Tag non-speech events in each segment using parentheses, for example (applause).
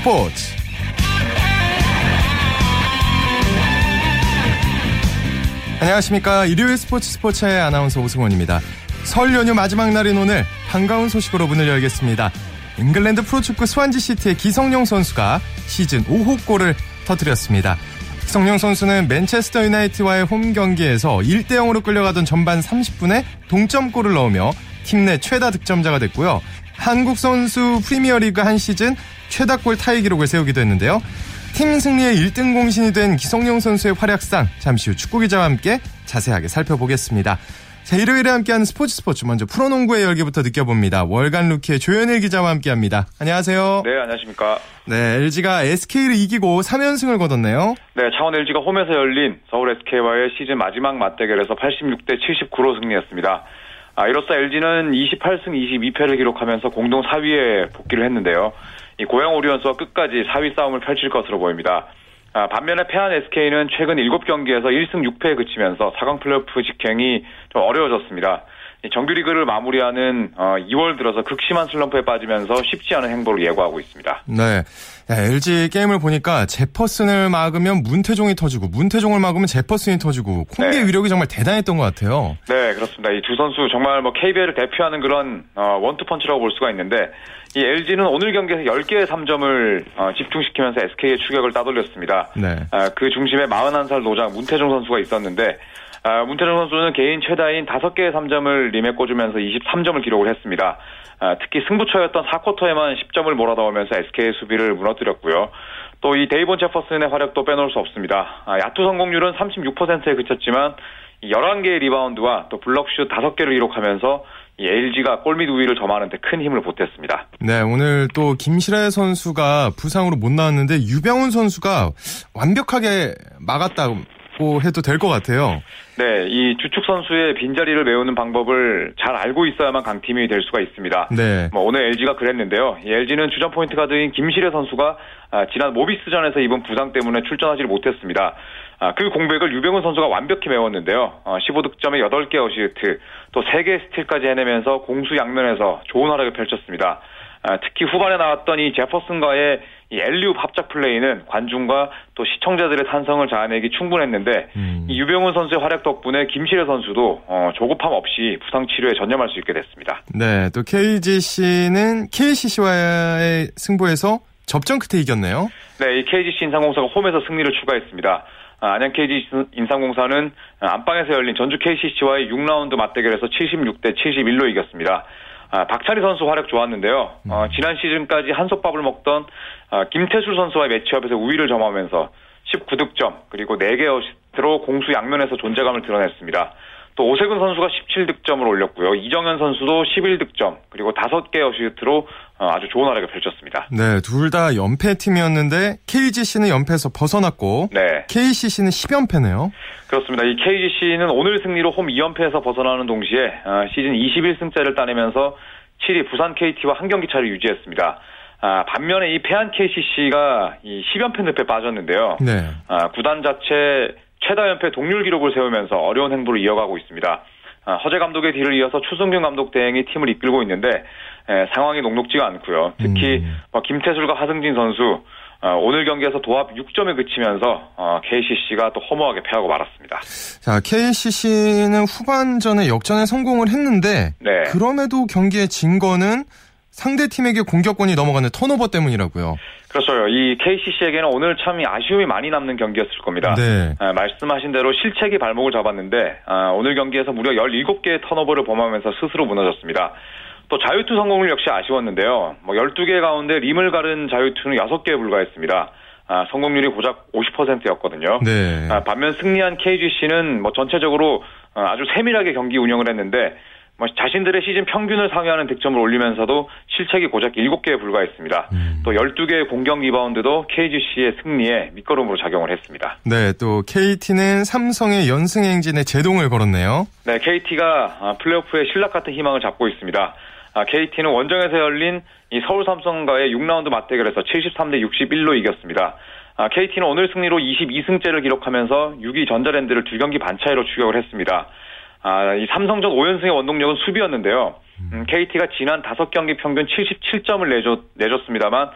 스포츠. 안녕하십니까. 일요일 스포츠 스포츠의 아나운서 오승원입니다. 설 연휴 마지막 날인 오늘 반가운 소식으로 문을 열겠습니다. 잉글랜드 프로축구 스완지시티의 기성용 선수가 시즌 5호 골을 터뜨렸습니다. 기성용 선수는 맨체스터 유나이티와의 홈 경기에서 1대 0으로 끌려가던 전반 30분에 동점골을 넣으며 팀 내 최다 득점자가 됐고요. 한국 선수 프리미어리그 한 시즌 최다골 타이 기록을 세우기도 했는데요. 팀 승리의 1등 공신이 된 기성용 선수의 활약상 잠시 후 축구 기자와 함께 자세하게 살펴보겠습니다. 자, 일요일에 함께하는 스포츠 스포츠 먼저 프로농구의 열기부터 느껴봅니다. 월간 루키의 조현일 기자와 함께합니다. 안녕하세요. 네, 안녕하십니까. 네, LG가 SK를 이기고 3연승을 거뒀네요. 네, 창원 LG가 홈에서 열린 서울 SK와의 시즌 마지막 맞대결에서 86대 79로 승리했습니다. 아, 이로써 LG는 28승 22패를 기록하면서 공동 4위에 복귀를 했는데요. 이 고양 오리온스와 끝까지 4위 싸움을 펼칠 것으로 보입니다. 아, 반면에 패한 SK는 최근 7경기에서 1승 6패에 그치면서 4강 플레이오프 직행이 좀 어려워졌습니다. 정규리그를 마무리하는 2월 어, 들어서 극심한 슬럼프에 빠지면서 쉽지 않은 행보를 예고하고 있습니다. 네. LG 게임을 보니까 제퍼슨을 막으면 문태종이 터지고 문태종을 막으면 제퍼슨이 터지고 콩기의 네. 위력이 정말 대단했던 것 같아요. 네, 그렇습니다. 이 두 선수 정말 뭐 KBL을 대표하는 그런 어, 원투펀치라고 볼 수가 있는데 이 LG는 오늘 경기에서 10개의 3점을 어, 집중시키면서 SK의 추격을 따돌렸습니다. 네. 그 중심에 41살 노장 문태종 선수가 있었는데 아, 문태정 선수는 개인 최다인 5개의 3점을 림에 꽂으면서 23점을 기록을 했습니다. 아, 특히 승부처였던 4쿼터에만 10점을 몰아넣으면서 SK의 수비를 무너뜨렸고요. 또 이 데이본 제퍼슨의 활약도 빼놓을 수 없습니다. 아, 야투 성공률은 36%에 그쳤지만 11개의 리바운드와 또 블럭슛 5개를 기록하면서 이 LG가 골밑 우위를 점하는데 큰 힘을 보탰습니다. 네, 오늘 또 김실애 선수가 부상으로 못 나왔는데 유병훈 선수가 완벽하게 막았다 고 해도 될 것 같아요. 네, 이 주축 선수의 빈자리를 메우는 방법을 잘 알고 있어야만 강팀이 될 수가 있습니다. 네. 뭐 오늘 LG가 그랬는데요. LG는 주전 포인트 가드인 김시래 선수가 아, 지난 모비스전에서 입은 부상 때문에 출전하지 못했습니다. 아, 그 공백을 유병훈 선수가 완벽히 메웠는데요. 15득점에 어, 8개 어시스트, 또 3개 스틸까지 해내면서 공수 양면에서 좋은 활약을 펼쳤습니다. 아, 특히 후반에 나왔던 이 제퍼슨과의 이 앨리웁 합작 플레이는 관중과 또 시청자들의 탄성을 자아내기 충분했는데 음. 이 유병훈 선수의 활약 덕분에 김시래 선수도 어, 조급함 없이 부상 치료에 전념할 수 있게 됐습니다. 네, 또 KGC는 KCC와의 승부에서 접전 끝에 이겼네요. 네, 이 KGC 인상공사가 홈에서 승리를 추가했습니다. 아, 안양 KG 인상공사는 안방에서 열린 전주 KCC와의 6라운드 맞대결에서 76대 71로 이겼습니다. 아, 박찬희 선수 활약 좋았는데요. 어, 음. 지난 시즌까지 한솥밥을 먹던 아, 김태술 선수와의 매치업에서 우위를 점하면서 19득점 그리고 4개 어시스트로 공수 양면에서 존재감을 드러냈습니다. 또 오세근 선수가 17득점을 올렸고요. 이정현 선수도 11득점 그리고 5개 어시스트로 어, 아주 좋은 활약을 펼쳤습니다. 네, 둘 다 연패 팀이었는데 KGC는 연패에서 벗어났고 네. KCC는 10연패네요. 그렇습니다. 이 KGC는 오늘 승리로 홈 2연패에서 벗어나는 동시에 어, 시즌 21승째를 따내면서 7위 부산 KT와 한 경기 차를 유지했습니다. 아, 반면에 이 패한 KCC가 이 10연패 늪에 빠졌는데요. 네. 아, 구단 자체 최다 연패 동률 기록을 세우면서 어려운 행보를 이어가고 있습니다. 아, 허재 감독의 뒤를 이어서 추승균 감독 대행이 팀을 이끌고 있는데 에, 상황이 녹록지가 않고요. 특히 음. 뭐 김태술과 하승진 선수 어, 오늘 경기에서 도합 6점에 그치면서 어, KCC가 또 허무하게 패하고 말았습니다. 자, KCC는 후반전에 역전에 성공을 했는데 네. 그럼에도 경기에 진 거는 상대 팀에게 공격권이 넘어가는 턴오버 때문이라고요. 그렇죠. 이 KCC에게는 오늘 참 아쉬움이 많이 남는 경기였을 겁니다. 네. 아, 말씀하신 대로 실책이 발목을 잡았는데 아, 오늘 경기에서 무려 17개의 턴오버를 범하면서 스스로 무너졌습니다. 또 자유투 성공률 역시 아쉬웠는데요. 뭐 12개 가운데 림을 가른 자유투는 6개에 불과했습니다. 아, 성공률이 고작 50%였거든요. 네. 아, 반면 승리한 KGC는 뭐 전체적으로 어, 아주 세밀하게 경기 운영을 했는데 뭐 자신들의 시즌 평균을 상회하는 득점을 올리면서도 실책이 고작 7개에 불과했습니다. 음. 또 12개의 공격 리바운드도 KGC의 승리에 밑거름으로 작용을 했습니다. 네, 또 KT는 삼성의 연승 행진에 제동을 걸었네요. 네, KT가 아, 플레이오프의 신락 같은 희망을 잡고 있습니다. KT는 아, 원정에서 열린 이 서울 삼성과의 6라운드 맞대결에서 73대 61로 이겼습니다. KT는 아, 오늘 승리로 22승째를 기록하면서 6위 전자랜드를 두 경기 반 차이로 추격을 했습니다. 아, 이 삼성전 5연승의 원동력은 수비였는데요. 음, KT가 지난 5경기 평균 77점을 내줬, 내줬습니다만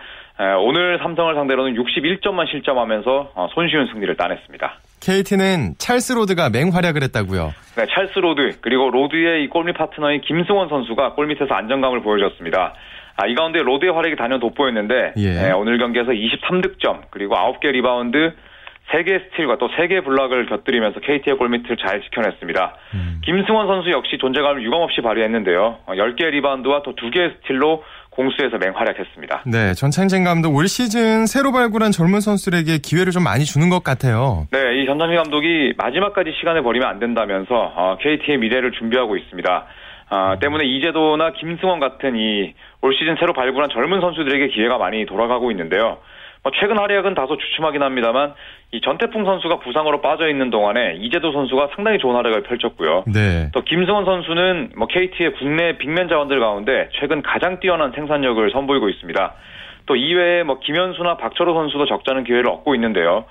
오늘 삼성을 상대로는 61점만 실점하면서 어, 손쉬운 승리를 따냈습니다. KT는 찰스 로드가 맹활약을 했다고요. 네, 찰스 로드 그리고 로드의 이 골밑 파트너인 김승원 선수가 골밑에서 안정감을 보여줬습니다. 아, 이 가운데 로드의 활약이 단연 돋보였는데 예. 네, 오늘 경기에서 23득점 그리고 9개 리바운드 3개 스틸과 또 3개 블락을 곁들이면서 KT의 골밑을 잘 지켜냈습니다. 음. 김승원 선수 역시 존재감을 유감없이 발휘했는데요. 10개 어, 리바운드와 또 2개의 스틸로 공수에서 맹활약했습니다. 네, 전창진 감독 올 시즌 새로 발굴한 젊은 선수들에게 기회를 좀 많이 주는 것 같아요. 네, 이 전창진 감독이 마지막까지 시간을 버리면 안 된다면서 어, KT의 미래를 준비하고 있습니다. 어, 때문에 이재도나 김승원 같은 이 올 시즌 새로 발굴한 젊은 선수들에게 기회가 많이 돌아가고 있는데요. 뭐 최근 활약은 다소 주춤하긴 합니다만 이 전태풍 선수가 부상으로 빠져 있는 동안에 이재도 선수가 상당히 좋은 활약을 펼쳤고요. 네. 또 김승원 선수는 뭐 KT의 국내 빅맨 자원들 가운데 최근 가장 뛰어난 생산력을 선보이고 있습니다. 또 이외에 뭐 김현수나 박철호 선수도 적잖은 기회를 얻고 있는데요.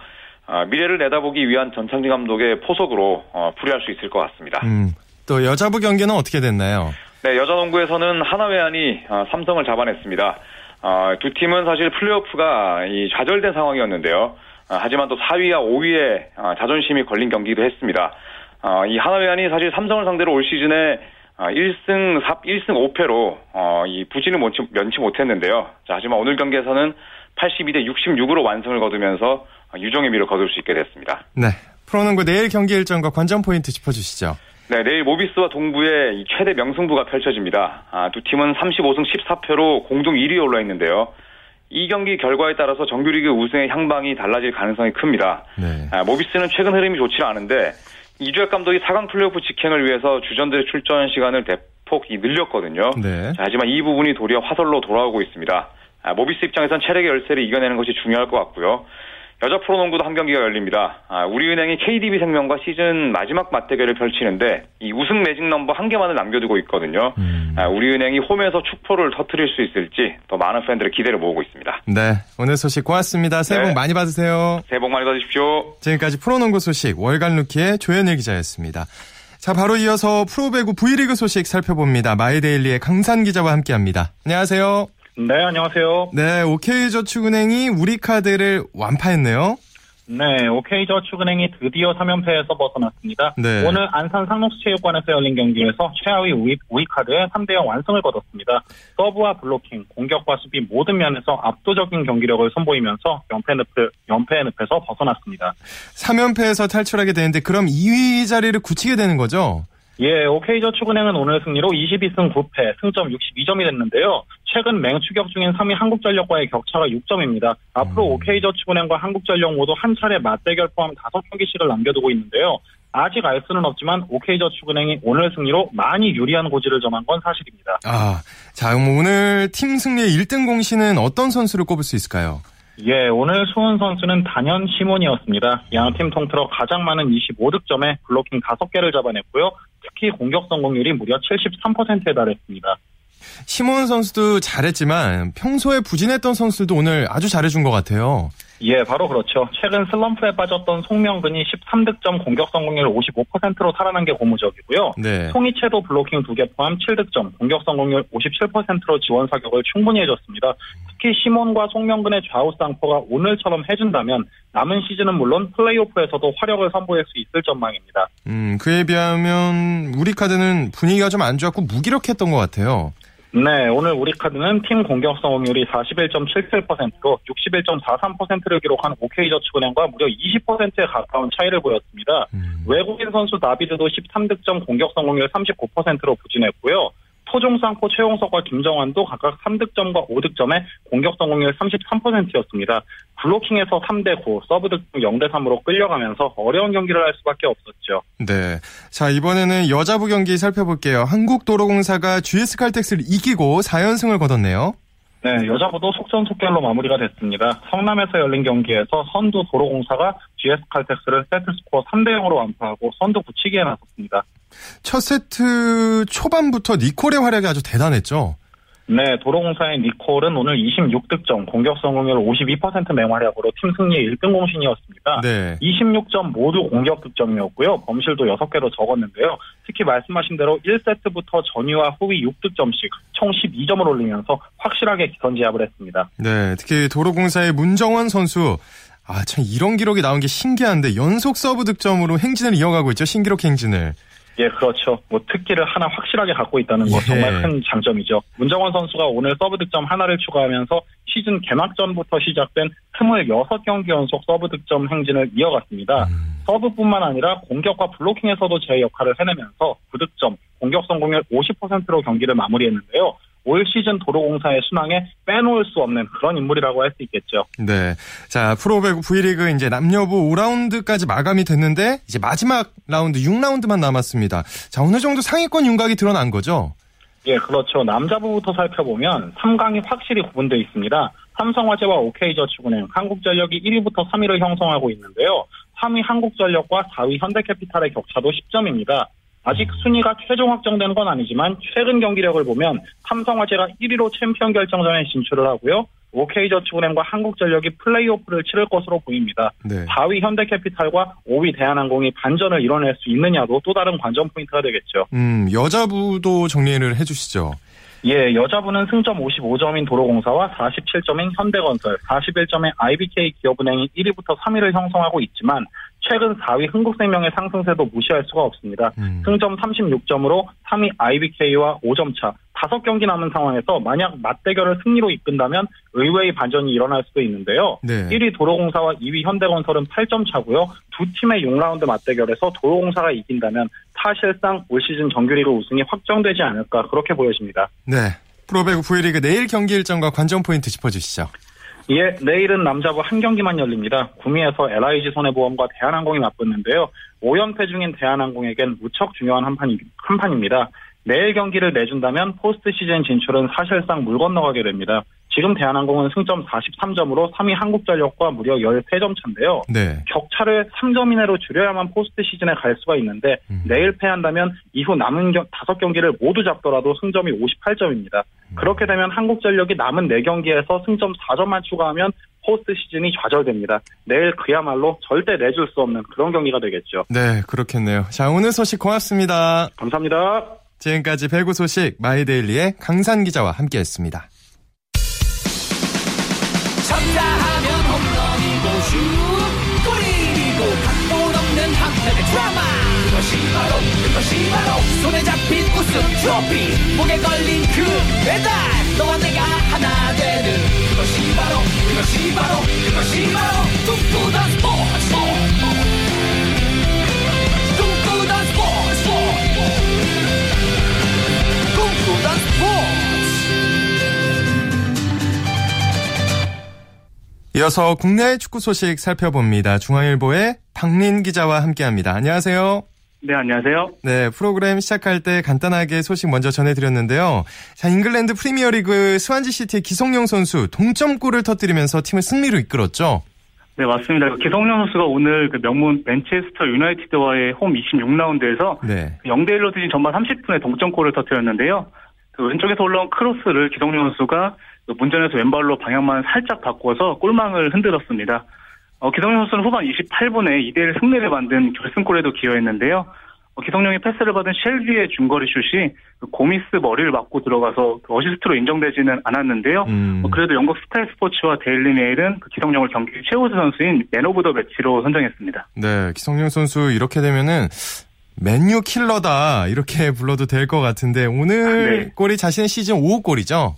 아, 미래를 내다보기 위한 전창진 감독의 포석으로 어, 풀이할 수 있을 것 같습니다. 음, 또 여자부 경기는 어떻게 됐나요? 네, 여자 농구에서는 하나회안이 어, 삼성을 잡아냈습니다. 어, 두 팀은 사실 플레이오프가 이 좌절된 상황이었는데요. 어, 하지만 또 4위와 5위에 어, 자존심이 걸린 경기도 했습니다. 어, 이 하나회안이 사실 삼성을 상대로 올 시즌에 1승 4, 1승 5패로 이 부진을 면치, 못했는데요. 자, 하지만 오늘 경기에서는 82대 66으로 완승을 거두면서 유종의 미를 거둘 수 있게 됐습니다. 네. 프로농구 내일 경기 일정과 관전 포인트 짚어주시죠. 네, 내일 모비스와 동부의 최대 명승부가 펼쳐집니다. 아, 두 팀은 35승 14패로 공동 1위에 올라 있는데요. 이 경기 결과에 따라서 정규리그 우승의 향방이 달라질 가능성이 큽니다. 네. 아, 모비스는 최근 흐름이 좋지 않은데 이주혁 감독이 4강 플레이오프 직행을 위해서 주전들의 출전 시간을 대폭 늘렸거든요. 네. 자, 하지만 이 부분이 도리어 화설로 돌아오고 있습니다. 아, 모비스 입장에선 체력의 열세를 이겨내는 것이 중요할 것 같고요. 여자 프로농구도 한 경기가 열립니다. 아, 우리은행이 KDB생명과 시즌 마지막 맞대결을 펼치는데 이 우승 매직 넘버 한 개만을 남겨두고 있거든요. 음. 아, 우리은행이 홈에서 축포를 터트릴 수 있을지 더 많은 팬들의 기대를 모으고 있습니다. 네, 오늘 소식 고맙습니다. 새해 복 네. 많이 받으세요. 새해 복 많이 받으십시오. 지금까지 프로농구 소식 월간 루키의 조현일 기자였습니다. 자, 바로 이어서 프로배구 V리그 소식 살펴봅니다. 마이데일리의 강산 기자와 함께합니다. 안녕하세요. 네, 안녕하세요. 네, OK저축은행이 우리카드를 완파했네요. 네, OK저축은행이 드디어 3연패에서 벗어났습니다. 네. 오늘 안산 상록수체육관에서 열린 경기에서 최하위 우위, 우위카드의 3대0 완승을 거뒀습니다. 서브와 블로킹, 공격과 수비 모든 면에서 압도적인 경기력을 선보이면서 연패 늪을, 연패 늪에서 벗어났습니다. 3연패에서 탈출하게 되는데 그럼 2위 자리를 굳히게 되는 거죠? 예, OK저축은행은 오늘 승리로 22승 9패, 승점 62점이 됐는데요. 최근 맹추격 중인 3위 한국전력과의 격차가 6점입니다. 앞으로 음. OK저축은행과 한국전력 모두 한 차례 맞대결 포함 5경기씩을 남겨두고 있는데요. 아직 알 수는 없지만 OK저축은행이 오늘 승리로 많이 유리한 고지를 점한 건 사실입니다. 아, 자, 그럼 오늘 팀 승리의 1등 공신은 어떤 선수를 꼽을 수 있을까요? 예, 오늘 수훈 선수는 단연 시몬이었습니다. 양팀 통틀어 가장 많은 25득점에 블로킹 5개를 잡아냈고요. 특히 공격 성공률이 무려 73%에 달했습니다. 시몬 선수도 잘했지만 평소에 부진했던 선수도 오늘 아주 잘해준 것 같아요. 예, 바로 그렇죠. 최근 슬럼프에 빠졌던 송명근이 13득점 공격 성공률 55%로 살아난 게 고무적이고요. 네. 송이채도 블로킹 2개 포함 7득점, 공격 성공률 57%로 지원 사격을 충분히 해줬습니다. 특히 시몬과 송명근의 좌우 쌍포가 오늘처럼 해준다면 남은 시즌은 물론 플레이오프에서도 화력을 선보일 수 있을 전망입니다. 음, 그에 비하면 우리 카드는 분위기가 좀 안 좋았고 무기력했던 것 같아요. 네, 오늘 우리 카드는 팀 공격 성공률이 41.77%로 61.43%를 기록한 OK저축은행과 무려 20%에 가까운 차이를 보였습니다. 음. 외국인 선수 나비드도 13득점 공격 성공률 39%로 부진했고요. 토종 쌍포 최용석과 김정환도 각각 3득점과 5득점에 공격 성공률 33%였습니다. 블로킹에서 3대 9, 서브 득점 0대 3으로 끌려가면서 어려운 경기를 할 수밖에 없었죠. 네. 자, 이번에는 여자부 경기 살펴볼게요. 한국도로공사가 GS칼텍스를 이기고 4연승을 거뒀네요. 네, 여자부도 속전속결로 마무리가 됐습니다. 성남에서 열린 경기에서 선두 도로공사가 GS칼텍스를 세트스코어 3대 0으로 완파하고 선두 굳히기에 나섰습니다. 첫 세트 초반부터 니콜의 활약이 아주 대단했죠. 네, 도로공사의 니콜은 오늘 26득점, 공격 성공률 52% 맹활약으로 팀 승리의 1등 공신이었습니다. 네. 26점 모두 공격 득점이었고요. 범실도 6개로 적었는데요. 특히 말씀하신 대로 1세트부터 전위와 후위 6득점씩 총 12점을 올리면서 확실하게 기선제압을 했습니다. 네, 특히 도로공사의 문정원 선수 아, 참 이런 기록이 나온 게 신기한데 연속 서브 득점으로 행진을 이어가고 있죠. 신기록 행진을. 예, 그렇죠. 뭐 특기를 하나 확실하게 갖고 있다는 거 예. 정말 큰 장점이죠. 문정원 선수가 오늘 서브 득점 하나를 추가하면서 시즌 개막전부터 시작된 26경기 연속 서브 득점 행진을 이어갔습니다. 음. 서브뿐만 아니라 공격과 블로킹에서도 제 역할을 해내면서 9득점, 공격 성공률 50%로 경기를 마무리했는데요. 올 시즌 도로공사의 순항에 빼놓을 수 없는 그런 인물이라고 할 수 있겠죠. 네. 자, 프로배구 V리그 이제 남녀부 5라운드까지 마감이 됐는데 이제 마지막 라운드 6라운드만 남았습니다. 자, 어느 정도 상위권 윤곽이 드러난 거죠? 예, 그렇죠. 남자부부터 살펴보면 3강이 확실히 구분되어 있습니다. 삼성화재와 OK저축은행, 한국전력이 1위부터 3위를 형성하고 있는데요. 3위 한국전력과 4위 현대캐피탈의 격차도 10점입니다. 아직 순위가 최종 확정되는 건 아니지만 최근 경기력을 보면 삼성화재가 1위로 챔피언 결정전에 진출을 하고요. OK저축은행과 한국전력이 플레이오프를 치를 것으로 보입니다. 네. 4위 현대캐피탈과 5위 대한항공이 반전을 이뤄낼 수 있느냐도 또 다른 관전 포인트가 되겠죠. 음, 여자부도 정리를 해주시죠. 예, 여자부는 승점 55점인 도로공사와 47점인 현대건설, 41점의 IBK 기업은행이 1위부터 3위를 형성하고 있지만 최근 4위 흥국생명의 상승세도 무시할 수가 없습니다. 음. 승점 36점으로 3위 IBK와 5점 차. 5경기 남은 상황에서 만약 맞대결을 승리로 이끈다면 의외의 반전이 일어날 수도 있는데요. 네. 1위 도로공사와 2위 현대건설은 8점 차고요. 두 팀의 6라운드 맞대결에서 도로공사가 이긴다면 사실상 올 시즌 정규리그 우승이 확정되지 않을까 그렇게 보여집니다. 네. 프로배구 V리그 내일 경기 일정과 관전 포인트 짚어주시죠. 예, 내일은 남자부 한 경기만 열립니다. 구미에서 LIG 손해보험과 대한항공이 맞붙는데요. 5연패 중인 대한항공에겐 무척 중요한 한, 판이, 한 판입니다. 내일 경기를 내준다면 포스트 시즌 진출은 사실상 물 건너가게 됩니다. 지금 대한항공은 승점 43점으로 3위 한국전력과 무려 13점 차인데요. 네. 격차를 3점 이내로 줄여야만 포스트 시즌에 갈 수가 있는데 음. 내일 패한다면 이후 남은 겨, 5경기를 모두 잡더라도 승점이 58점입니다. 음. 그렇게 되면 한국전력이 남은 4경기에서 승점 4점만 추가하면 포스트 시즌이 좌절됩니다. 내일 그야말로 절대 내줄 수 없는 그런 경기가 되겠죠. 네, 그렇겠네요. 자, 오늘 소식 고맙습니다. 감사합니다. 지금까지 배구 소식 마이데일리의 강산 기자와 함께했습니다. 그것이 바로 그것이 바로 손에 잡힌 우승 트로피 목에 걸린 그 배달 너와 내가 하나 되는 그것이 바로 그것이 바로 그것이 바로 꿈꾸던 스포츠 이어서 국내 축구 소식 살펴봅니다. 중앙일보의 박민 기자와 함께합니다. 안녕하세요. 네, 안녕하세요. 네, 프로그램 시작할 때 간단하게 소식 먼저 전해드렸는데요. 자, 잉글랜드 프리미어리그 스완지 시티의 기성용 선수 동점골을 터뜨리면서 팀을 승리로 이끌었죠. 네, 맞습니다. 그 기성용 선수가 오늘 그 명문 맨체스터 유나이티드와의 홈 26라운드에서 네. 0대1로 뒤진 전반 30분에 동점골을 터뜨렸는데요. 그 왼쪽에서 올라온 크로스를 기성용 선수가 그 문전에서 왼발로 방향만 살짝 바꿔서 골망을 흔들었습니다. 어, 기성용 선수는 후반 28분에 2대1 승리를 만든 결승골에도 기여했는데요. 어, 기성용이 패스를 받은 쉘비의 중거리 슛이 그 고미스 머리를 맞고 들어가서 그 어시스트로 인정되지는 않았는데요. 음. 어, 그래도 영국 스카이 스포츠와 데일리 메일은 그 기성용을 경기 최우수 선수인 man of the match로 선정했습니다. 네, 기성용 선수 이렇게 되면은 맨유 킬러다 이렇게 (laughs) 불러도 될 것 같은데 오늘 아, 네. 골이 자신의 시즌 5호 골이죠?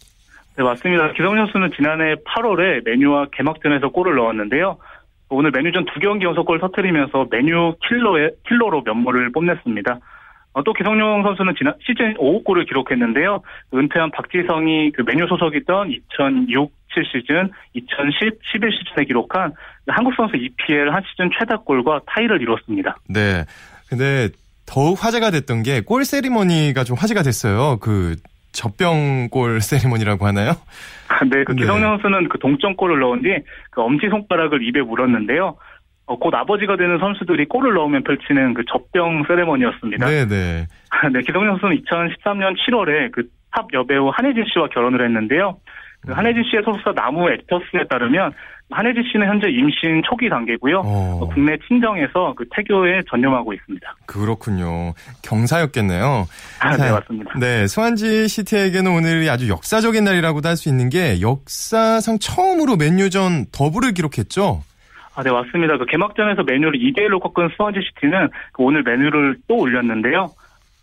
네, 맞습니다. 기성용 선수는 지난해 8월에 메뉴와 개막전에서 골을 넣었는데요. 오늘 메뉴전 두 경기 연속골 터트리면서 메뉴 킬러의, 킬러로 면모를 뽐냈습니다. 어, 또 기성용 선수는 지난 시즌 5호 골을 기록했는데요. 은퇴한 박지성이 그 메뉴 소속이던 2006, 7 시즌, 2010, 11 시즌에 기록한 한국 선수 EPL 한 시즌 최다골과 타이를 이뤘습니다. 네. 근데 더욱 화제가 됐던 게 골 세리머니가 좀 화제가 됐어요. 그 젖병골 세리머니라고 하나요? 아, 네, 그 네. 기성용 선수는 그 동점골을 넣은 뒤 그 엄지 손가락을 입에 물었는데요. 어, 곧 아버지가 되는 선수들이 골을 넣으면 펼치는 그 젖병 세레머니였습니다. 네네. 네, 기성용 선수는 2013년 7월에 그 탑 여배우 한혜진 씨와 결혼을 했는데요. 그 한혜진 씨의 소속사 나무 액터스에 따르면 한혜진 씨는 현재 임신 초기 단계고요. 어. 국내 친정에서 그 태교에 전념하고 있습니다. 그렇군요. 경사였겠네요. 아, 네, 맞습니다. 네, 스완지 시티에게는 오늘이 아주 역사적인 날이라고도 할 수 있는 게 역사상 처음으로 맨유전 더블을 기록했죠. 아, 네, 맞습니다. 그 개막전에서 맨유를 2대1로 꺾은 스완지 시티는 그 오늘 맨유를 또 울렸는데요.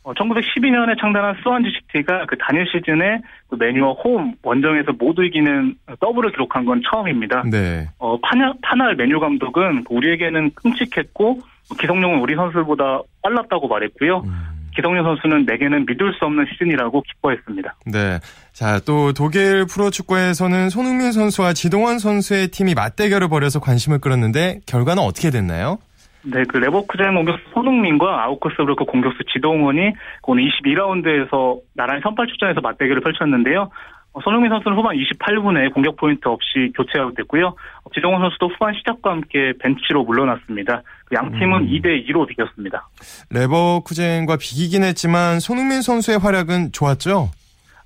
어, 1912년에 창단한 스완지 시티가 그 단일 시즌에 그 맨유와 홈 원정에서 모두 이기는 더블을 기록한 건 처음입니다. 네. 어, 판 할, 판 할 맨유 감독은 우리에게는 끔찍했고 기성용은 우리 선수보다 빨랐다고 말했고요. 음. 기성용 선수는 내게는 믿을 수 없는 시즌이라고 기뻐했습니다. 네. 자, 또 독일 프로축구에서는 손흥민 선수와 지동원 선수의 팀이 맞대결을 벌여서 관심을 끌었는데 결과는 어떻게 됐나요? 네, 그 레버쿠젠 공격수 손흥민과 아우크스부르크 공격수 지동원이 오늘 22라운드에서 나란히 선발 출전해서 맞대결을 펼쳤는데요. 어, 손흥민 선수는 후반 28분에 공격 포인트 없이 교체 아웃됐고요. 지동원 선수도 후반 시작과 함께 벤치로 물러났습니다. 그양 팀은 음. 2대 2로 비겼습니다. 레버쿠젠과 비기긴 했지만 손흥민 선수의 활약은 좋았죠?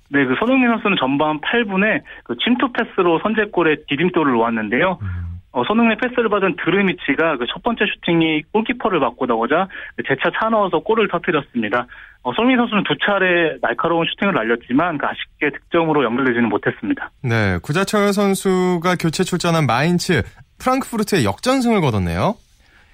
네, 그 손흥민 선수는 전반 8분에 그 침투 패스로 선제골에 디딤돌을 놓았는데요. 음. 어, 손흥민 패스를 받은 드르미치가 그 첫 번째 슈팅이 골키퍼를 맞고 나오자 재차 차 넣어서 골을 터뜨렸습니다. 어, 손흥민 선수는 두 차례 날카로운 슈팅을 날렸지만 그 아쉽게 득점으로 연결되지는 못했습니다. 네, 구자철 선수가 교체 출전한 마인츠 프랑크푸르트에 역전승을 거뒀네요.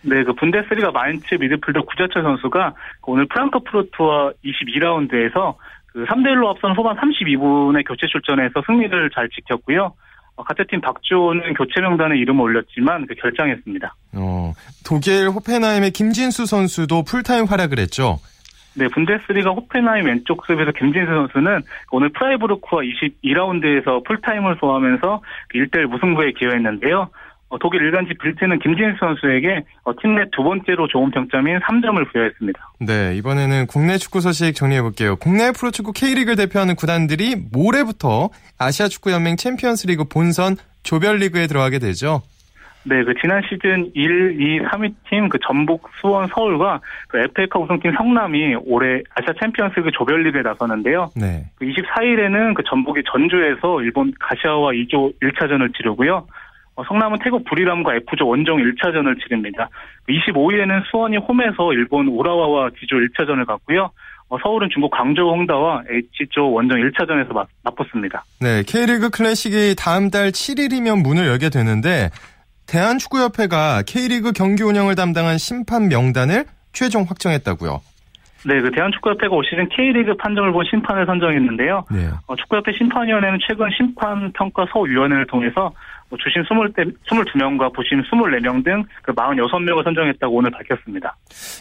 네, 그 분데스리가 마인츠 미드필더 구자철 선수가 오늘 프랑크푸르트와 22라운드에서 그 3대 1로 앞선 후반 32분에 교체 출전해서 승리를 잘 지켰고요. 어, 같은 팀 박주호는 교체 명단에 이름을 올렸지만 그 결장했습니다. 어, 독일 호펜하임의 김진수 선수도 풀타임 활약을 했죠. 네, 분데스리가 호펜하임 왼쪽 수비수 김진수 선수는 오늘 프라이부르크와 22라운드에서 풀타임을 소화하면서 1대1 무승부에 기여했는데요. 어, 독일 일간지 빌트는 김진수 선수에게 어, 팀내 두 번째로 좋은 평점인 3점을 부여했습니다. 네, 이번에는 국내 축구 소식 정리해 볼게요. 국내 프로축구 K리그를 대표하는 구단들이 모레부터 아시아 축구 연맹 챔피언스리그 본선 조별리그에 들어가게 되죠. 네, 그 지난 시즌 1, 2, 3위 팀 그 전북, 수원, 서울과 그 FA컵 우승팀 성남이 올해 아시아 챔피언스리그 조별리그에 나서는데요. 네. 그 24일에는 그 전북이 전주에서 일본 가시아와 2조 1차전을 치르고요. 어, 성남은 태국 부리람과 F조 원정 1차전을 치릅니다. 25일에는 수원이 홈에서 일본 우라와와 D조 1차전을 갔고요. 어, 서울은 중국 광저우 홍다와 H조 원정 1차전에서 맞, 맞붙습니다. 네, K리그 클래식이 다음 달 7일이면 문을 열게 되는데 대한축구협회가 K리그 경기 운영을 담당한 심판 명단을 최종 확정했다고요. 네, 그 대한축구협회가 올 시즌 K리그 판정을 본 심판을 선정했는데요. 네. 어, 축구협회 심판위원회는 최근 심판 평가 소위원회를 통해서 뭐 주심 22명과 부심 24명 등 그 46명을 선정했다고 오늘 밝혔습니다.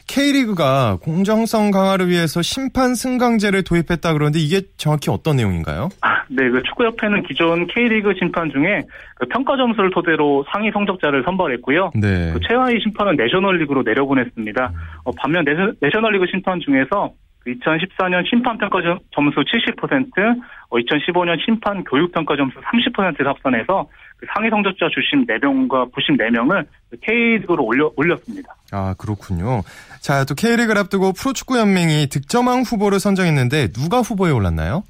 K리그가 공정성 강화를 위해서 심판 승강제를 도입했다 그러는데 이게 정확히 어떤 내용인가요? 아, 네, 그 축구협회는 기존 K리그 심판 중에 그 평가 점수를 토대로 상위 성적자를 선발했고요. 네. 그 최하위 심판은 내셔널리그로 내려보냈습니다. 어, 반면 내셔널리그 심판 중에서 2014년 심판평가 점수 70%, 2015년 심판 교육평가 점수 30%를 합산해서 그 상위 성적자 주심 4명과 부심 4명을 K리그로 올려, 올렸습니다. 아, 그렇군요. 자, 또 K리그를 앞두고 프로축구연맹이 득점왕 후보를 선정했는데 누가 후보에 올랐나요?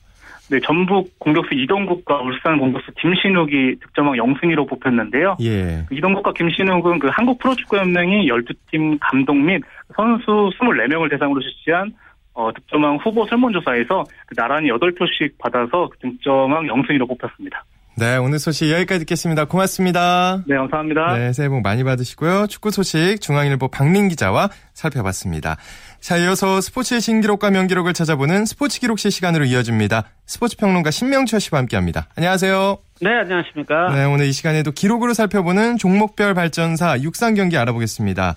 네, 전북 공격수 이동국과 울산 공격수 김신욱이 득점왕 영순위로 뽑혔는데요. 예. 그 이동국과 김신욱은 그 한국 프로축구연맹이 12팀 감독 및 선수 24명을 대상으로 실시한 어, 득점왕 후보 설문조사에서 그 나란히 8표씩 받아서 그 득점왕 영순위로 뽑혔습니다. 네, 오늘 소식 여기까지 듣겠습니다. 고맙습니다. 네, 감사합니다. 네, 새해 복 많이 받으시고요. 축구 소식 중앙일보 박민 기자와 살펴봤습니다. 자, 이어서 스포츠의 신기록과 명기록을 찾아보는 스포츠 기록실 시간으로 이어집니다. 스포츠 평론가 신명철 씨와 함께합니다. 안녕하세요. 네, 안녕하십니까. 네, 오늘 이 시간에도 기록으로 살펴보는 종목별 발전사 육상 경기 알아보겠습니다.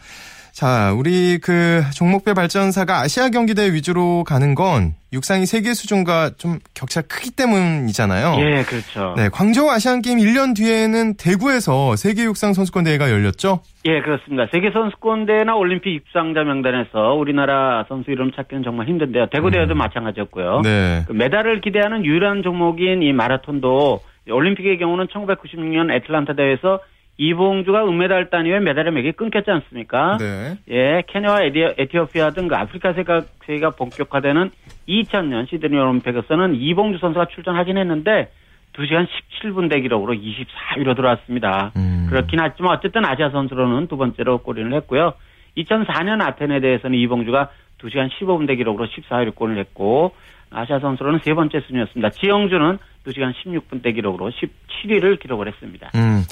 자, 우리 그 종목별 발전사가 아시아 경기대 위주로 가는 건 육상이 세계 수준과 좀 격차 크기 때문이잖아요. 예, 그렇죠. 네, 광저우 아시안 게임 1년 뒤에는 대구에서 세계 육상 선수권 대회가 열렸죠? 예, 그렇습니다. 세계 선수권 대회나 올림픽 입상자 명단에서 우리나라 선수 이름 찾기는 정말 힘든데요. 대구 대회도 음. 마찬가지였고요. 네. 그 메달을 기대하는 유일한 종목인 이 마라톤도 올림픽의 경우는 1996년 애틀란타 대회에서 이봉주가 은메달 단위에 메달의 맥이 끊겼지 않습니까? 네. 예, 케냐와 에티오피아 등그 아프리카 세계가 본격화되는 2000년 시드니 올림픽에서는 이봉주 선수가 출전하긴 했는데 2시간 17분 대기록으로 24위로 들어왔습니다. 음. 그렇긴 하지만 어쨌든 아시아 선수로는 두 번째로 골인을 했고요. 2004년 아테네에 대해서는 이봉주가 2시간 15분 대기록으로 14위로 골을 했고 아시아 선수로는 세 번째 순위였습니다. 지영주는 2시간 16분대 기록으로 17위를 기록을 했습니다. 음.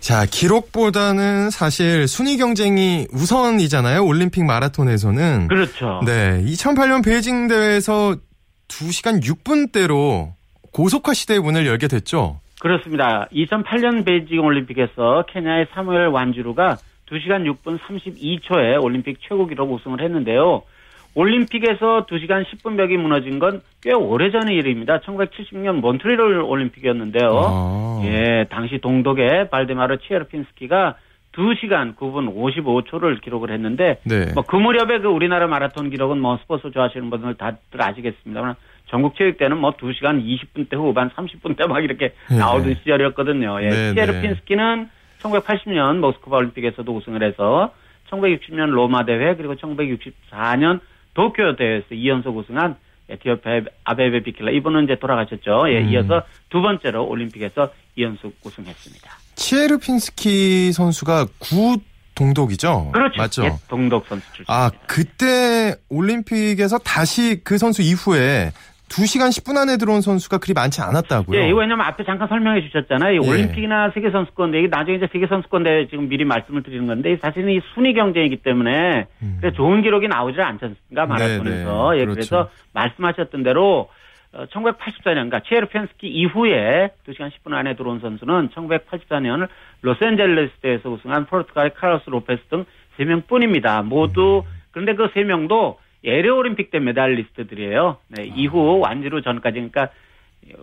자, 기록보다는 사실 순위 경쟁이 우선이잖아요. 올림픽 마라톤에서는. 그렇죠. 네. 2008년 베이징 대회에서 2시간 6분대로 고속화 시대의 문을 열게 됐죠. 그렇습니다. 2008년 베이징 올림픽에서 케냐의 사무엘 완주루가 2시간 6분 32초에 올림픽 최고 기록 우승을 했는데요. 올림픽에서 2시간 10분 벽이 무너진 건 꽤 오래전의 일입니다. 1970년 몬트리올 올림픽이었는데요. 아. 예, 당시 동독의 발데마르 치에르핀스키가 2시간 9분 55초를 기록을 했는데 네. 뭐그 무렵에 그 우리나라 마라톤 기록은 뭐 스포츠 좋아하시는 분들 다들 아시겠습니다만 전국 체육대는 뭐 2시간 20분대 후반 30분대 막 이렇게 네. 나오던 시절이었거든요. 예. 네, 치에르핀스키는 1980년 모스크바 올림픽에서도 우승을 해서 1960년 로마 대회 그리고 1964년 도쿄 대회에서 2연속 우승한 에티오피아 아베베 비킬라 이분은 이제 돌아가셨죠. 예, 음. 이어서 두 번째로 올림픽에서 2연속 우승했습니다. 치에르 핀스키 선수가 구 동독이죠. 그렇죠. 맞죠. 예, 동독 선수 출신. 아 그때 올림픽에서 다시 그 선수 이후에 2시간 10분 안에 들어온 선수가 그리 많지 않았다고요. 예, 이거 왜냐면 앞에 잠깐 설명해 주셨잖아요. 예. 올림픽이나 세계 선수권 대회 나중에 이제 세계 선수권 대회 지금 미리 말씀을 드리는 건데 사실은 이 순위 경쟁이기 때문에 음. 좋은 기록이 나오질 않지 않습니까? 마라톤에서. 네, 네. 예, 그렇죠. 그래서 말씀하셨던 대로 1984년, 어, 그러니까 치에르 펜스키 이후에 2시간 10분 안에 들어온 선수는 1984년 로스앤젤레스 대회에서 우승한 포르투갈의 카를로스 로페스 등 3명뿐입니다. 모두 음. 그런데 그 3명도 LA 올림픽 때 메달리스트들이에요. 네, 아. 이후 완지루 전까지 그러니까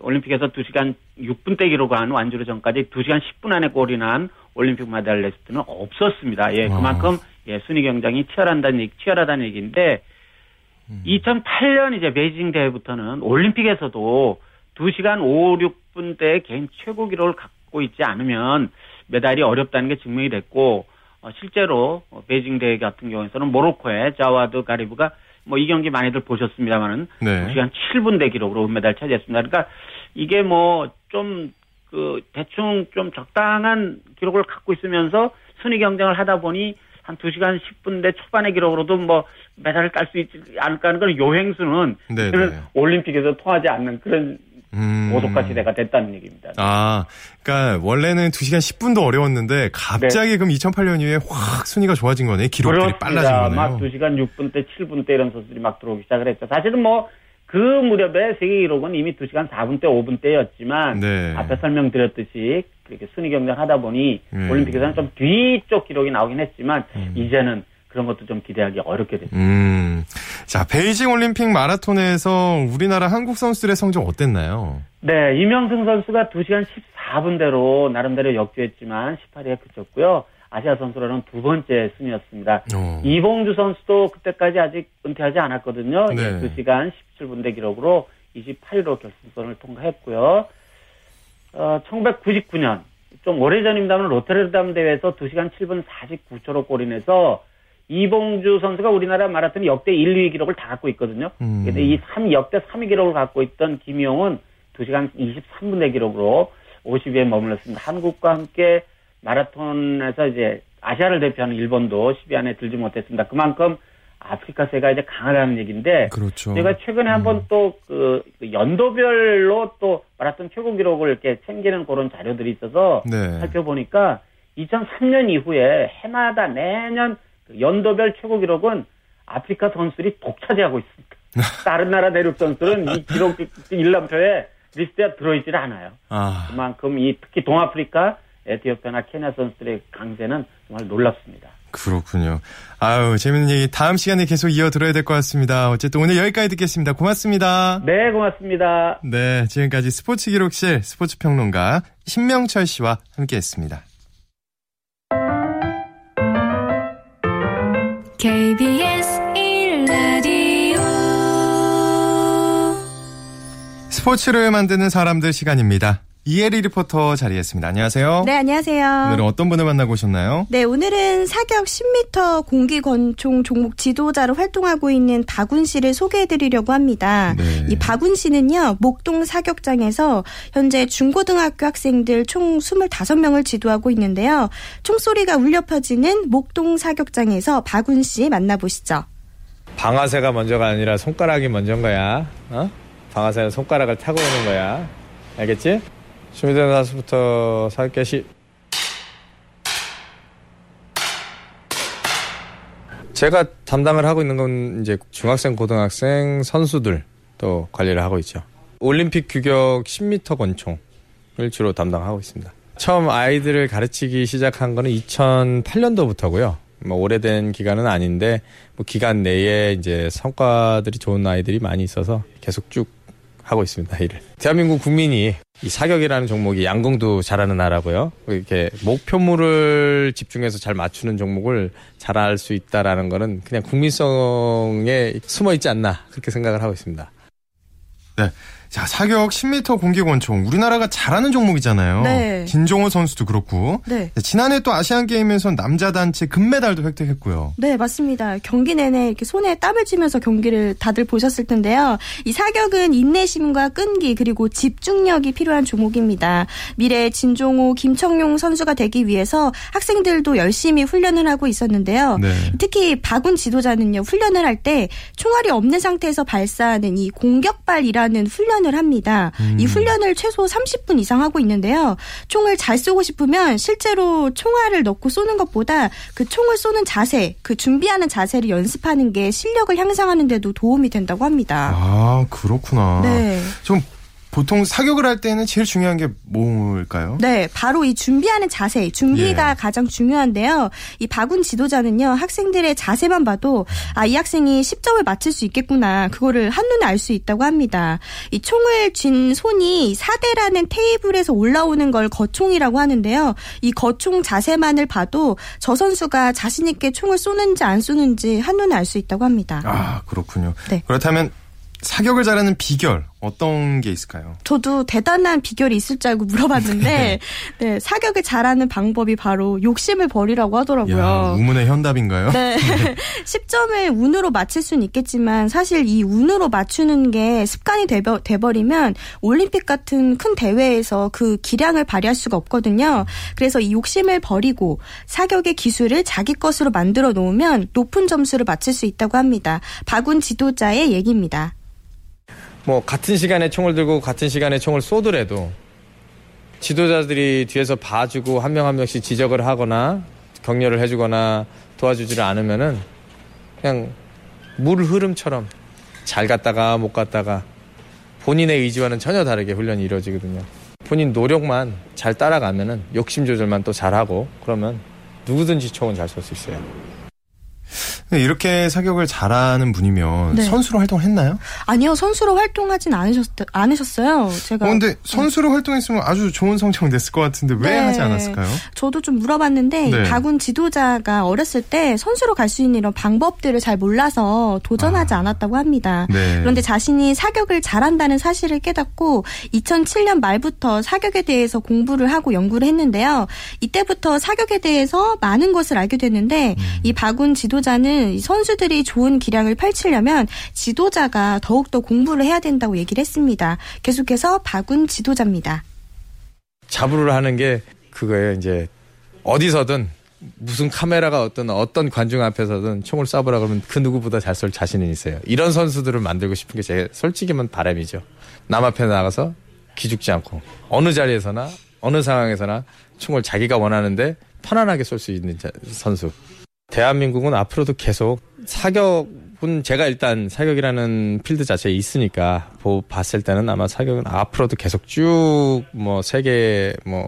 올림픽에서 2시간 6분대 기록한 완지루 전까지 2시간 10분 안에 골인한 올림픽 메달리스트는 없었습니다. 예, 그만큼 예, 순위 경쟁이 치열한다는 얘기, 치열하다는 얘기인데 음. 2008년 이제 베이징 대회부터는 올림픽에서도 2시간 5, 6분대 개인 최고 기록을 갖고 있지 않으면 메달이 어렵다는 게 증명이 됐고 어, 실제로 베이징 대회 같은 경우에서는 모로코의 자와드 가리브가 뭐 이 경기 많이들 보셨습니다만은 네. 2시간 7분 대 기록으로 은메달 차지했습니다. 그러니까 이게 뭐 좀 그 대충 좀 적당한 기록을 갖고 있으면서 순위 경쟁을 하다 보니 한 2시간 10분 대 초반의 기록으로도 뭐 메달을 딸 수 있지 않을까 하는 그런 요행수는 네, 네. 올림픽에서 통하지 않는 그런 음. 고속화 시대가 됐다는 얘기입니다. 아, 그러니까 원래는 2시간 10분도 어려웠는데 갑자기 네. 그럼 2008년 이후에 확 순위가 좋아진 거네. 기록들이 그렇습니다. 빨라진 거네요. 막 2시간 6분 대, 7분 대 이런 선수들이 막 들어오기 시작을 했죠. 사실은 뭐 그 무렵에 세계 기록은 이미 2시간 4분 대, 5분 대였지만 네. 앞에 설명드렸듯이 그렇게 순위 경쟁하다 보니 음. 올림픽에서는 좀 뒤쪽 기록이 나오긴 했지만 음. 이제는 그런 것도 좀 기대하기 어렵게 됐습니다. 음. 자, 베이징 올림픽 마라톤에서 우리나라 한국 선수들의 성적 어땠나요? 네, 이명승 선수가 2시간 14분대로 나름대로 역주했지만 18위에 그쳤고요. 아시아 선수로는 두 번째 순위였습니다. 오. 어. 이봉주 선수도 그때까지 아직 은퇴하지 않았거든요. 네. 2시간 17분대 기록으로 28위로 결승선을 통과했고요. 어, 1999년 좀 오래전입니다만 롯테르담 대회에서 2시간 7분 49초로 골인해서 이봉주 선수가 우리나라 마라톤 역대 1, 2위 기록을 다 갖고 있거든요. 음. 근데 이 3, 역대 3위 기록을 갖고 있던 김용은 2시간 23분의 기록으로 50위에 머물렀습니다. 한국과 함께 마라톤에서 이제 아시아를 대표하는 일본도 10위 안에 들지 못했습니다. 그만큼 아프리카 세가 이제 강하다는 얘기인데 그렇죠. 제가 최근에 한번 음. 또그 그 연도별로 또 마라톤 최고 기록을 이렇게 챙기는 그런 자료들이 있어서 네. 살펴보니까 2003년 이후에 해마다 매년 연도별 최고 기록은 아프리카 선수들이 독차지하고 있습니다. (laughs) 다른 나라 대륙 선수들은 이 기록 일람표에 리스트에 들어있질 않아요. 아. 그만큼 이 특히 동아프리카, 에티오피아나 케냐 선수들의 강세는 정말 놀랍습니다. 그렇군요. 아유, 재밌는 얘기 다음 시간에 계속 이어 들어야 될 것 같습니다. 어쨌든 오늘 여기까지 듣겠습니다. 고맙습니다. 네, 고맙습니다. 네, 지금까지 스포츠 기록실 스포츠 평론가 신명철 씨와 함께 했습니다. KBS 1라디오 스포츠를 만드는 사람들 시간입니다. 이혜리 리포터 자리했습니다. 안녕하세요. 네, 안녕하세요. 오늘은 어떤 분을 만나고 오셨나요? 네, 오늘은 사격 10m 공기 권총 종목 지도자로 활동하고 있는 박운 씨를 소개해 드리려고 합니다. 네. 이 박운 씨는요, 목동 사격장에서 현재 중고등학교 학생들 총 25명을 지도하고 있는데요. 총소리가 울려 퍼지는 목동 사격장에서 박운 씨 만나보시죠. 방아쇠가 먼저가 아니라 손가락이 먼저인 거야. 어? 방아쇠는 손가락을 타고 오는 거야. 알겠지? 준비된 다섯부터 사격 개시. 제가 담당을 하고 있는 건 이제 중학생, 고등학생 선수들 또 관리를 하고 있죠. 올림픽 규격 10m 권총을 주로 담당하고 있습니다. 처음 아이들을 가르치기 시작한 거는 2008년도부터고요. 뭐 오래된 기간은 아닌데 뭐 기간 내에 이제 성과들이 좋은 아이들이 많이 있어서 계속 쭉 하고 있습니다. 일을. 대한민국 국민이 이 사격이라는 종목이 양궁도 잘하는 나라고요. 이렇게 목표물을 집중해서 잘 맞추는 종목을 잘할 수 있다라는 거는 그냥 국민성에 숨어 있지 않나 그렇게 생각을 하고 있습니다. 네. 자, 사격 10m 공기 권총 우리나라가 잘하는 종목이잖아요. 네. 김종호 선수도 그렇고. 네. 지난해 또 아시안 게임에서 남자 단체 금메달도 획득했고요. 네, 맞습니다. 경기 내내 이렇게 손에 땀을 쥐면서 경기를 다들 보셨을 텐데요. 이 사격은 인내심과 끈기 그리고 집중력이 필요한 종목입니다. 미래 진종호, 김청용 선수가 되기 위해서 학생들도 열심히 훈련을 하고 있었는데요. 네. 특히 박운 지도자는요. 훈련을 할 때 총알이 없는 상태에서 발사하는 이 공격발이라는 훈련 훈련을 합니다. 음. 이 훈련을 최소 30분 이상 하고 있는데요. 총을 잘 쏘고 싶으면 실제로 총알을 넣고 쏘는 것보다 그 총을 쏘는 자세, 그 준비하는 자세를 연습하는 게 실력을 향상하는 데도 도움이 된다고 합니다. 아, 그렇구나. 네. 좀 보통 사격을 할 때는 제일 중요한 게 뭘까요? 네, 바로 이 준비하는 자세, 준비가 예. 가장 중요한데요. 이 박운 지도자는요, 학생들의 자세만 봐도 아, 이 학생이 10점을 맞출 수 있겠구나. 그거를 한눈에 알 수 있다고 합니다. 이 총을 쥔 손이 사대라는 테이블에서 올라오는 걸 거총이라고 하는데요. 이 거총 자세만을 봐도 저 선수가 자신 있게 총을 쏘는지 안 쏘는지 한눈에 알 수 있다고 합니다. 아, 그렇군요. 네. 그렇다면 사격을 잘하는 비결 어떤 게 있을까요? 저도 대단한 비결이 있을 줄 알고 물어봤는데 네. 네, 사격을 잘하는 방법이 바로 욕심을 버리라고 하더라고요. 야, 우문의 현답인가요? 네. (laughs) 10점을 운으로 맞출 수는 있겠지만 사실 이 운으로 맞추는 게 습관이 돼버, 돼버리면 올림픽 같은 큰 대회에서 그 기량을 발휘할 수가 없거든요. 그래서 이 욕심을 버리고 사격의 기술을 자기 것으로 만들어 놓으면 높은 점수를 맞출 수 있다고 합니다. 박운 지도자의 얘기입니다. 뭐 같은 시간에 총을 들고 같은 시간에 총을 쏘더라도 지도자들이 뒤에서 봐주고 한 명한 한 명씩 지적을 하거나 격려를 해주거나 도와주지를 않으면은 그냥 물 흐름처럼 잘 갔다가 못 갔다가 본인의 의지와는 전혀 다르게 훈련이 이루어지거든요. 본인 노력만 잘 따라가면은 욕심 조절만 또 잘하고 그러면 누구든지 총은 잘 쏠 수 있어요. 이렇게 사격을 잘하는 분이면 네. 선수로 활동을 했나요? 아니요, 선수로 활동하진 않으셨, 않으셨어요. 제가. 어, 근데 선수로 네. 활동했으면 아주 좋은 성적 냈을 것 같은데 왜 네. 하지 않았을까요? 저도 좀 물어봤는데 네. 다군 지도자가 어렸을 때 선수로 갈 수 있는 이런 방법들을 잘 몰라서 도전하지 아. 않았다고 합니다. 네. 그런데 자신이 사격을 잘한다는 사실을 깨닫고 2007년 말부터 사격에 대해서 공부를 하고 연구를 했는데요. 이때부터 사격에 대해서 많은 것을 알게 됐는데 음. 이 박운 지도 자는 선수들이 좋은 기량을 펼치려면 지도자가 더욱더 공부를 해야 된다고 얘기를 했습니다. 계속해서 박운 지도자입니다. 자부를 하는 게 그거예요. 이제 어디서든 무슨 카메라가 어떤 어떤 관중 앞에서든 총을 쏴보라 그러면 그 누구보다 잘 쏠 자신은 있어요. 이런 선수들을 만들고 싶은 게 제 솔직히만 바람이죠. 남 앞에 나가서 기죽지 않고 어느 자리에서나 어느 상황에서나 총을 자기가 원하는데 편안하게 쏠 수 있는 선수. 대한민국은 앞으로도 계속 사격은 제가 일단 사격이라는 필드 자체에 있으니까 보, 봤을 때는 아마 사격은 앞으로도 계속 쭉 뭐 세계 뭐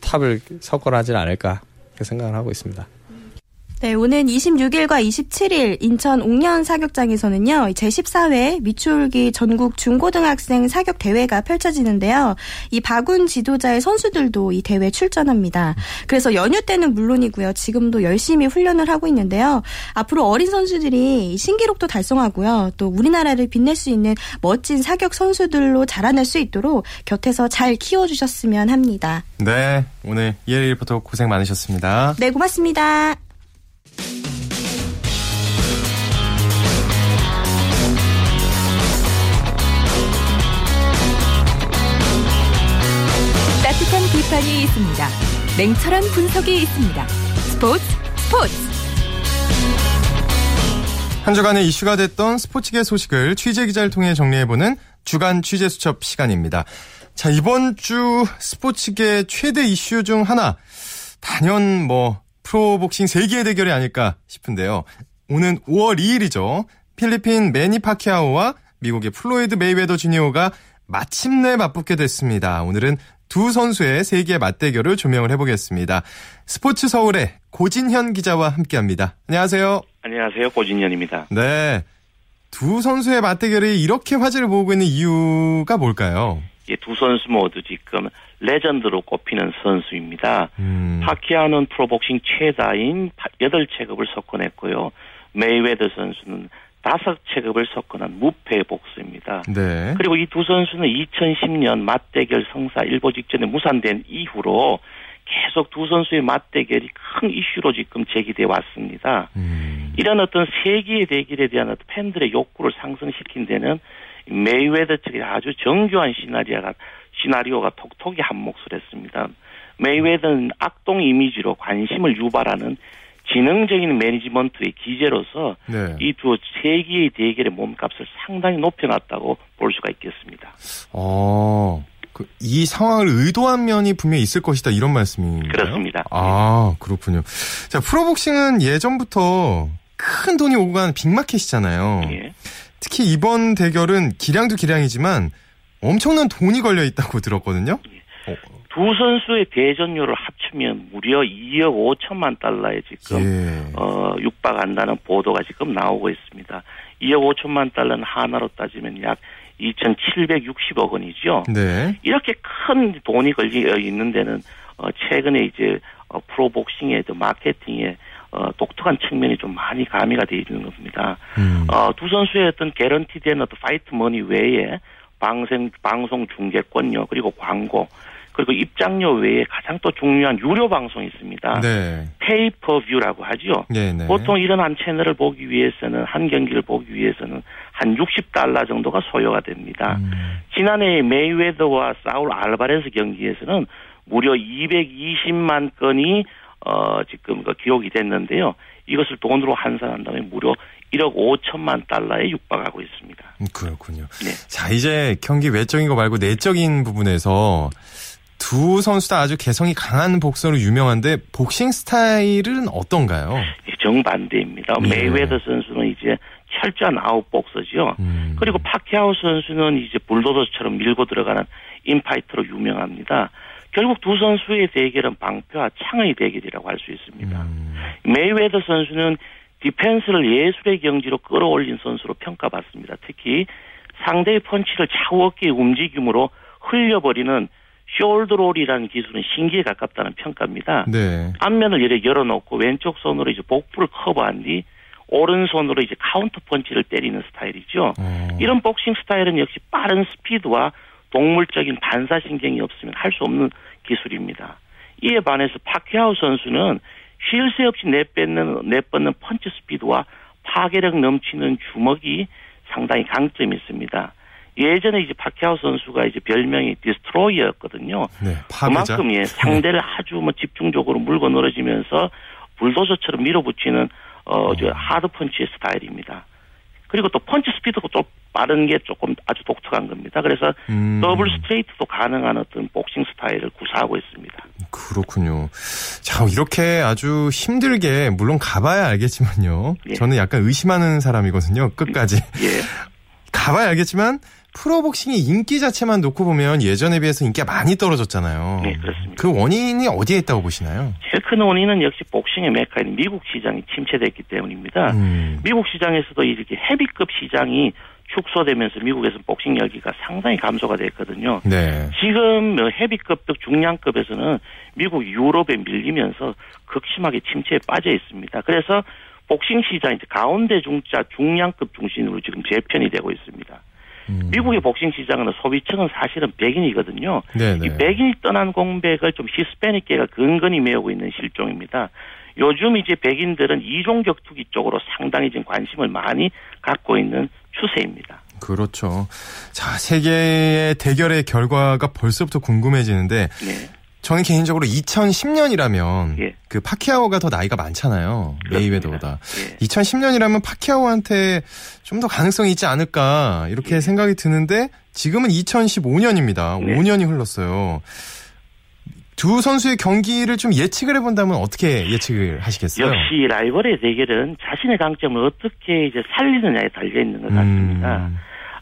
탑을 석권하지 않을까 생각을 하고 있습니다. 네, 오는 26일과 27일 인천 옥년 사격장에서는요, 제14회 미추홀기 전국 중고등학생 사격 대회가 펼쳐지는데요. 이 바군 지도자의 선수들도 이 대회 출전합니다. 그래서 연휴 때는 물론이고요. 지금도 열심히 훈련을 하고 있는데요. 앞으로 어린 선수들이 신기록도 달성하고요. 또 우리나라를 빛낼 수 있는 멋진 사격 선수들로 자라날 수 있도록 곁에서 잘 키워주셨으면 합니다. 네, 오늘 이혜리 리포터 고생 많으셨습니다. 네, 고맙습니다. 있습니다. 냉철한 분석이 있습니다. 스포츠 스포츠 한 주간의 이슈가 됐던 스포츠계 소식을 취재 기자를 통해 정리해보는 주간 취재 수첩 시간입니다. 자, 이번 주 스포츠계 최대 이슈 중 하나. 단연 뭐 프로복싱 세기의 대결이 아닐까 싶은데요. 오는 5월 2일이죠. 필리핀 매니 파키아오와 미국의 플로이드 메이웨더 주니어가 마침내 맞붙게 됐습니다. 오늘은 두 선수의 세기의 맞대결을 조명을 해보겠습니다. 스포츠 서울의 고진현 기자와 함께합니다. 안녕하세요. 안녕하세요. 고진현입니다. 네. 두 선수의 맞대결이 이렇게 화제를 모으고 있는 이유가 뭘까요? 예, 두 선수 모두 지금 레전드로 꼽히는 선수입니다. 음. 파키아오는 프로복싱 최다인 8체급을 석권했고요. 메이웨더 선수는 5체급을 석권한 무패 복서입니다. 네. 그리고 이 두 선수는 2010년 맞대결 성사 일보 직전에 무산된 이후로 계속 두 선수의 맞대결이 큰 이슈로 지금 제기돼 왔습니다. 음. 이런 어떤 세기의 대결에 대한 어떤 팬들의 욕구를 상승시킨 데는 메이웨더 측의 아주 정교한 시나리오가 시나리오가 톡톡히 한몫을 했습니다. 메이웨더는 악동 이미지로 관심을 유발하는 지능적인 매니지먼트의 기재로서 네. 이두 세계의 대결의 몸값을 상당히 높여놨다고 볼 수가 있겠습니다. 어, 그, 이 상황을 의도한 면이 분명히 있을 것이다 이런 말씀인가요? 그렇습니다. 아 그렇군요. 자 프로복싱은 예전부터 큰 돈이 오고 가는 빅마켓이잖아요. 예. 특히 이번 대결은 기량도 기량이지만 엄청난 돈이 걸려 있다고 들었거든요. 어. 두 선수의 대전료를 합치면 무려 2억 5천만 달러에 지금 예. 어, 육박한다는 보도가 지금 나오고 있습니다. 2억 5천만 달러는 한화로 따지면 약 2,760억 원이죠. 네. 이렇게 큰 돈이 걸려 있는 데는 어, 최근에 이제 어, 프로복싱의 마케팅에 어, 독특한 측면이 좀 많이 가미가 되어 있는 겁니다. 음. 어, 두 선수의 어떤 개런티된 어떤 파이트 머니 외에 방송, 방송 중계권료, 그리고 광고, 그리고 입장료 외에 가장 또 중요한 유료 방송이 있습니다. 네. pay-per-view라고 하죠. 네네. 네. 보통 이런 한 채널을 보기 위해서는 한 경기를 보기 위해서는 한 60달러 정도가 소요가 됩니다. 음. 지난해 메이웨더와 사울 알바레스 경기에서는 무려 220만 건이 어 지금 그 기록이 됐는데요. 이것을 돈으로 환산한다면 무려 1억 5천만 달러에 육박하고 있습니다. 음, 그렇군요. 네. 자, 이제 경기 외적인 거 말고 내적인 부분에서 두 선수 다 아주 개성이 강한 복서로 유명한데 복싱 스타일은 어떤가요? 정반대입니다. 네. 메이웨더 선수는 이제 철저한 아웃 복서죠. 음. 그리고 파키아오 선수는 이제 불도저처럼 밀고 들어가는 인파이터로 유명합니다. 결국 두 선수의 대결은 방패와 창의 대결이라고 할 수 있습니다. 음. 메이웨더 선수는 디펜스를 예술의 경지로 끌어올린 선수로 평가받습니다. 특히 상대의 펀치를 좌우 어깨의 움직임으로 흘려버리는 shoulder roll이라는 기술은 신기에 가깝다는 평가입니다. 네. 안면을 이렇게 열어놓고 왼쪽 손으로 이제 복부를 커버한 뒤 오른손으로 이제 카운터 펀치를 때리는 스타일이죠. 어. 이런 복싱 스타일은 역시 빠른 스피드와 동물적인 반사신경이 없으면 할 수 없는 기술입니다. 이에 반해서 파키아우 선수는 쉴 새 없이 내뱉는, 내뻗는 펀치 스피드와 파괴력 넘치는 주먹이 상당히 강점이 있습니다. 예전에 이제 파키아우 선수가 이제 별명이 destroyer였거든요. 네, 그만큼 예, 상대를 아주 뭐 집중적으로 물고 늘어지면서 불도저처럼 밀어붙이는 어, 저 어. 하드 펀치의 스타일입니다. 그리고 또 펀치 스피드가 또 빠른 게 조금 아주 독특한 겁니다. 그래서 음. 더블 스트레이트도 가능한 어떤 복싱 스타일을 구사하고 있습니다. 그렇군요. 자, 이렇게 아주 힘들게 물론 가봐야 알겠지만요. 예. 저는 약간 의심하는 사람이거든요. 끝까지. 예. (laughs) 가봐야 알겠지만 프로복싱의 인기 자체만 놓고 보면 예전에 비해서 인기가 많이 떨어졌잖아요. 네, 그렇습니다. 그 원인이 어디에 있다고 보시나요? 제일 큰 원인은 역시 복싱의 메카인 미국 시장이 침체됐기 때문입니다. 음. 미국 시장에서도 이렇게 헤비급 시장이 축소되면서 미국에서 복싱 열기가 상당히 감소가 됐거든요. 네. 지금 뭐 헤비급 등 중량급에서는 미국 유럽에 밀리면서 극심하게 침체에 빠져 있습니다. 그래서 복싱 시장 이제 가운데 중자 중량급 중심으로 지금 재편이 되고 있습니다. 음. 미국의 복싱 시장은 소비층은 사실은 백인이거든요. 네네. 이 백인이 떠난 공백을 좀 히스패닉계가 근근히 메우고 있는 실종입니다. 요즘 이제 백인들은 이종 격투기 쪽으로 상당히 지금 관심을 많이 갖고 있는 추세입니다. 그렇죠. 자, 세계의 대결의 결과가 벌써부터 궁금해지는데 네. 저는 개인적으로 2010년이라면 예. 그 파키아오가 더 나이가 많잖아요. 메이웨더보다. 예. 2010년이라면 파키아오한테 좀 더 가능성이 있지 않을까 이렇게 예. 생각이 드는데 지금은 2015년입니다. 네. 5년이 흘렀어요. 두 선수의 경기를 좀 예측을 해본다면 어떻게 예측을 하시겠어요? 역시 라이벌의 대결은 자신의 강점을 어떻게 이제 살리느냐에 달려 있는 것 같습니다. 음.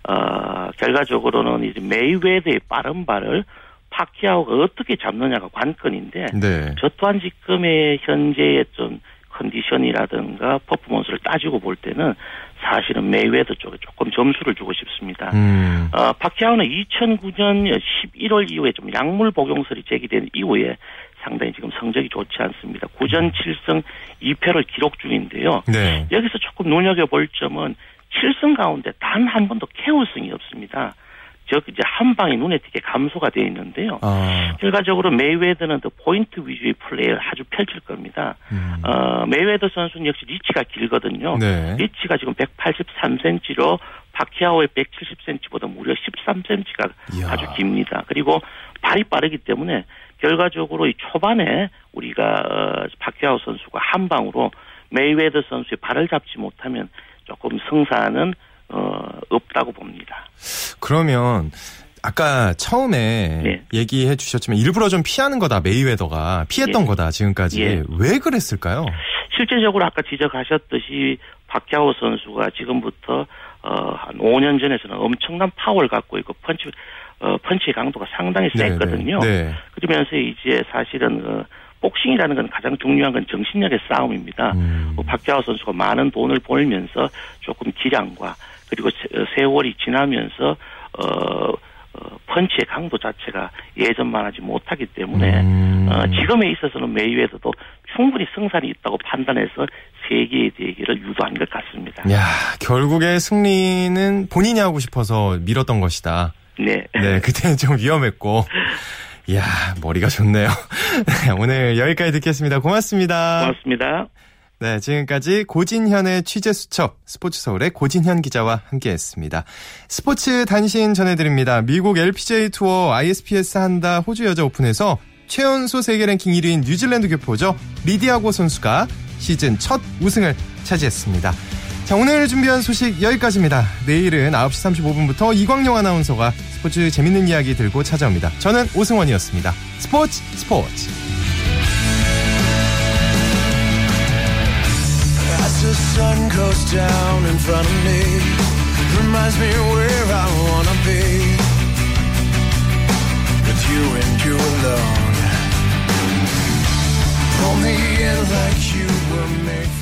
어, 결과적으로는 이제 메이웨더의 빠른 발을 파키아오가 어떻게 잡느냐가 관건인데 네. 저 또한 지금의 현재의 좀 컨디션이라든가 퍼포먼스를 따지고 볼 때는 사실은 메이웨더 쪽에 조금 점수를 주고 싶습니다. 음. 어, 파키아오는 2009년 11월 이후에 좀 약물 복용설이 제기된 이후에 상당히 지금 성적이 좋지 않습니다. 9전 7승 2패를 기록 중인데요. 네. 여기서 조금 눈여겨볼 점은 7승 가운데 단 한 번도 KO승이 없습니다. 즉 이제 한 방이 눈에 띄게 감소가 되어 있는데요. 아. 결과적으로 메이웨더는 더 포인트 위주의 플레이를 아주 펼칠 겁니다. 음. 어, 메이웨더 선수는 역시 리치가 길거든요. 네. 리치가 지금 183cm로 파키아오의 170cm보다 무려 13cm가 이야. 아주 깁니다. 그리고 발이 빠르기 때문에 결과적으로 이 초반에 우리가 어, 파키아오 선수가 한 방으로 메이웨더 선수의 발을 잡지 못하면 조금 승산은 어, 없다고 봅니다. 그러면 아까 처음에 네. 얘기해 주셨지만 일부러 좀 피하는 거다 메이웨더가 피했던 예. 거다 지금까지 예. 왜 그랬을까요? 실제적으로 아까 지적하셨듯이 파키아오 선수가 지금부터 어, 한 5년 전에서는 엄청난 파워를 갖고 있고 펀치 어, 펀치의 강도가 상당히 네, 네. 네, 네. 그러면서 이제 사실은 어, 복싱이라는 건 가장 중요한 건 정신력의 싸움입니다. 음. 뭐 박자호 선수가 많은 돈을 벌면서 조금 기량과 그리고 세월이 지나면서 어, 어 펀치의 강도 자체가 예전만 하지 못하기 때문에 음. 어, 지금에 있어서는 메이웨더도 충분히 승산이 있다고 판단해서 세계의 대결을 유도한 것 같습니다. 야 결국에 승리는 본인이 하고 싶어서 밀었던 것이다. 네. 네, 그때는 좀 위험했고. 이야, 머리가 좋네요. (laughs) 네, 오늘 여기까지 듣겠습니다. 고맙습니다. 고맙습니다. 네, 지금까지 고진현의 취재 수첩 스포츠 서울의 고진현 기자와 함께했습니다. 스포츠 단신 전해드립니다. 미국 LPGA 투어 ISPS 한다 호주 여자 오픈에서 최연소 세계 랭킹 1위인 뉴질랜드 교포죠 리디아고 선수가 시즌 첫 우승을 차지했습니다. 자, 오늘 준비한 소식 여기까지입니다. 내일은 9시 35분부터 이광용 아나운서가 스포츠 재밌는 이야기 들고 찾아옵니다. 저는 오승원이었습니다. 스포츠 스포츠. Sun goes down in front of me, reminds me where I wanna be. With you and you alone. Pull me in like you were made.